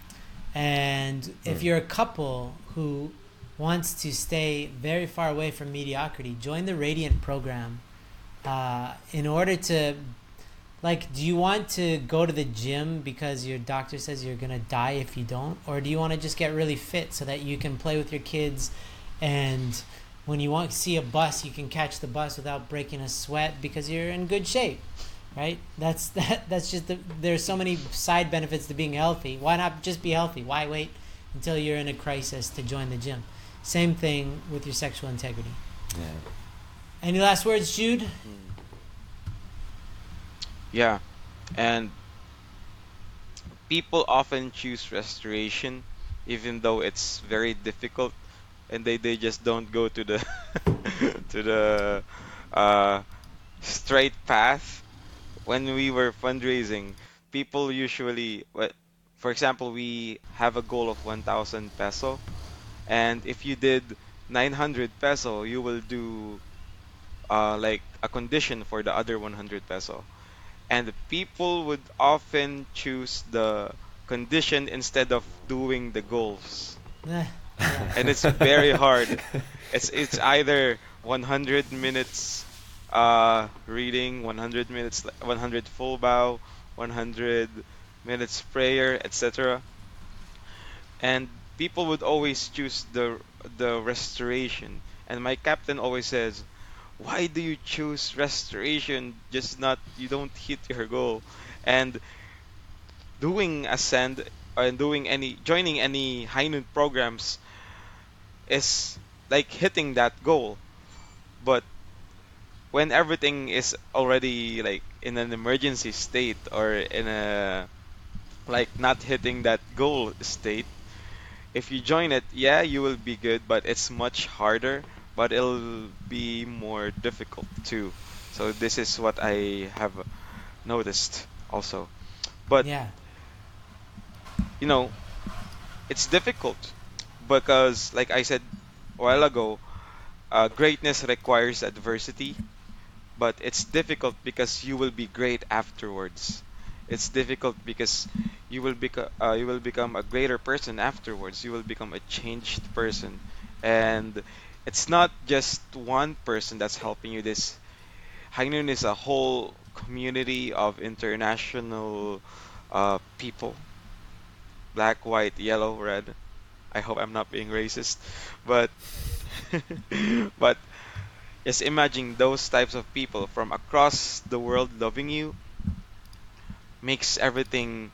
And if Hmm. you're a couple who wants to stay very far away from mediocrity, join the Radiant program. Uh, in order to, like, do you want to go to the gym because your doctor says you're gonna die if you don't, or do you want to just get really fit so that you can play with your kids, and when you want to see a bus, you can catch the bus without breaking a sweat because you're in good shape, right? That's that. That's just the, there's so many side benefits to being healthy. Why not just be healthy? Why wait until you're in a crisis to join the gym? Same thing with your sexual integrity. yeah Any last words, Jude? Mm. Yeah, and people often choose restoration, even though it's very difficult, and they, they just don't go to the to the uh, straight path. When we were fundraising, people usually, for example, we have a goal of 1,000 peso, and if you did 900 peso, you will do uh, like a condition for the other 100 peso and people would often choose the condition instead of doing the goals Eh. And it's very hard. It's it's either 100 minutes uh, reading 100 minutes 100 full bow 100 minutes prayer etc and people would always choose the the restoration. And my captain always says why do you choose restoration? Just not you don't hit your goal. And doing ascend and doing any joining any high noon programs is like hitting that goal. But when everything is already like in an emergency state or in a like not hitting that goal state if you join it yeah you will be good but it's much harder but it'll be more difficult too. So this is what i have noticed also. But yeah. you know, it's difficult because, like I said a while ago, uh, greatness requires adversity, but it's difficult because you will be great afterwards. It's difficult because you will become uh, you will become a greater person afterwards. You will become a changed person, and it's not just one person that's helping you. This High Noon is a whole community of international uh, people black, white, yellow, red. I hope I'm not being racist, but but just imagine those types of people from across the world loving you makes everything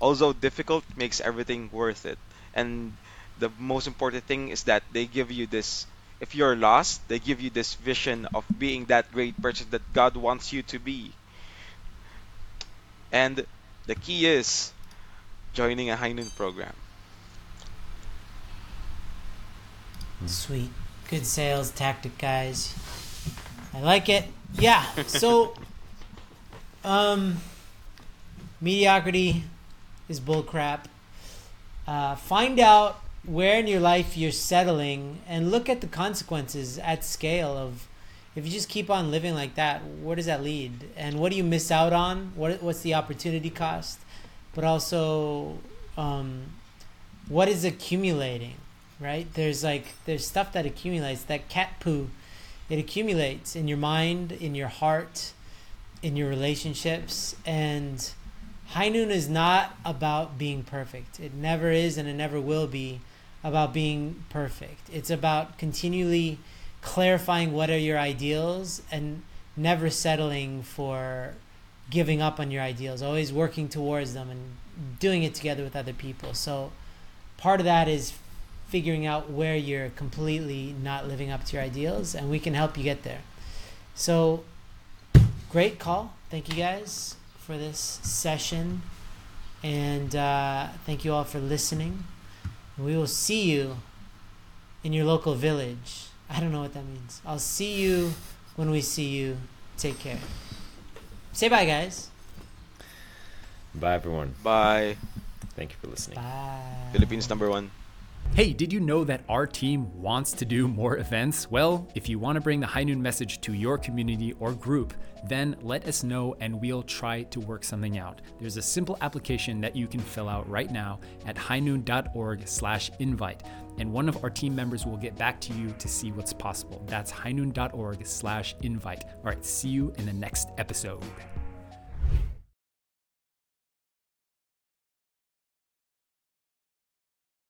although difficult makes everything worth it. And the most important thing is that they give you this if you're lost, they give you this vision of being that great person that God wants you to be. And the key is joining a Noon program. Sweet. Good sales tactic, guys. I like it. Yeah. So, um, mediocrity is bullcrap. Uh, find out where in your life you're settling and look at the consequences at scale of if you just keep on living like that, where does that lead? And what do you miss out on? What what's the opportunity cost? But also, um, what is accumulating? Right? There's like there's stuff that accumulates. That cat poo, it accumulates in your mind, in your heart, in your relationships, and High Noon is not about being perfect. It never is, and it never will be about being perfect. It's about continually clarifying what are your ideals and never settling for giving up on your ideals, always working towards them and doing it together with other people. So part of that is figuring out where you're completely not living up to your ideals and we can help you get there. So great call. Thank you guys for this session. And uh, thank you all for listening. We will see you in your local village. I don't know what that means. I'll see you when we see you. Take care. Say bye, guys. Bye, everyone. Bye. Thank you for listening. Bye. Philippines number one. Hey, did you know that our team wants to do more events? Well, if you want to bring the High Noon message to your community or group, then let us know and we'll try to work something out. There's a simple application that you can fill out right now at highnoon.org/invite, and one of our team members will get back to you to see what's possible. That's highnoon.org/invite. All right, see you in the next episode.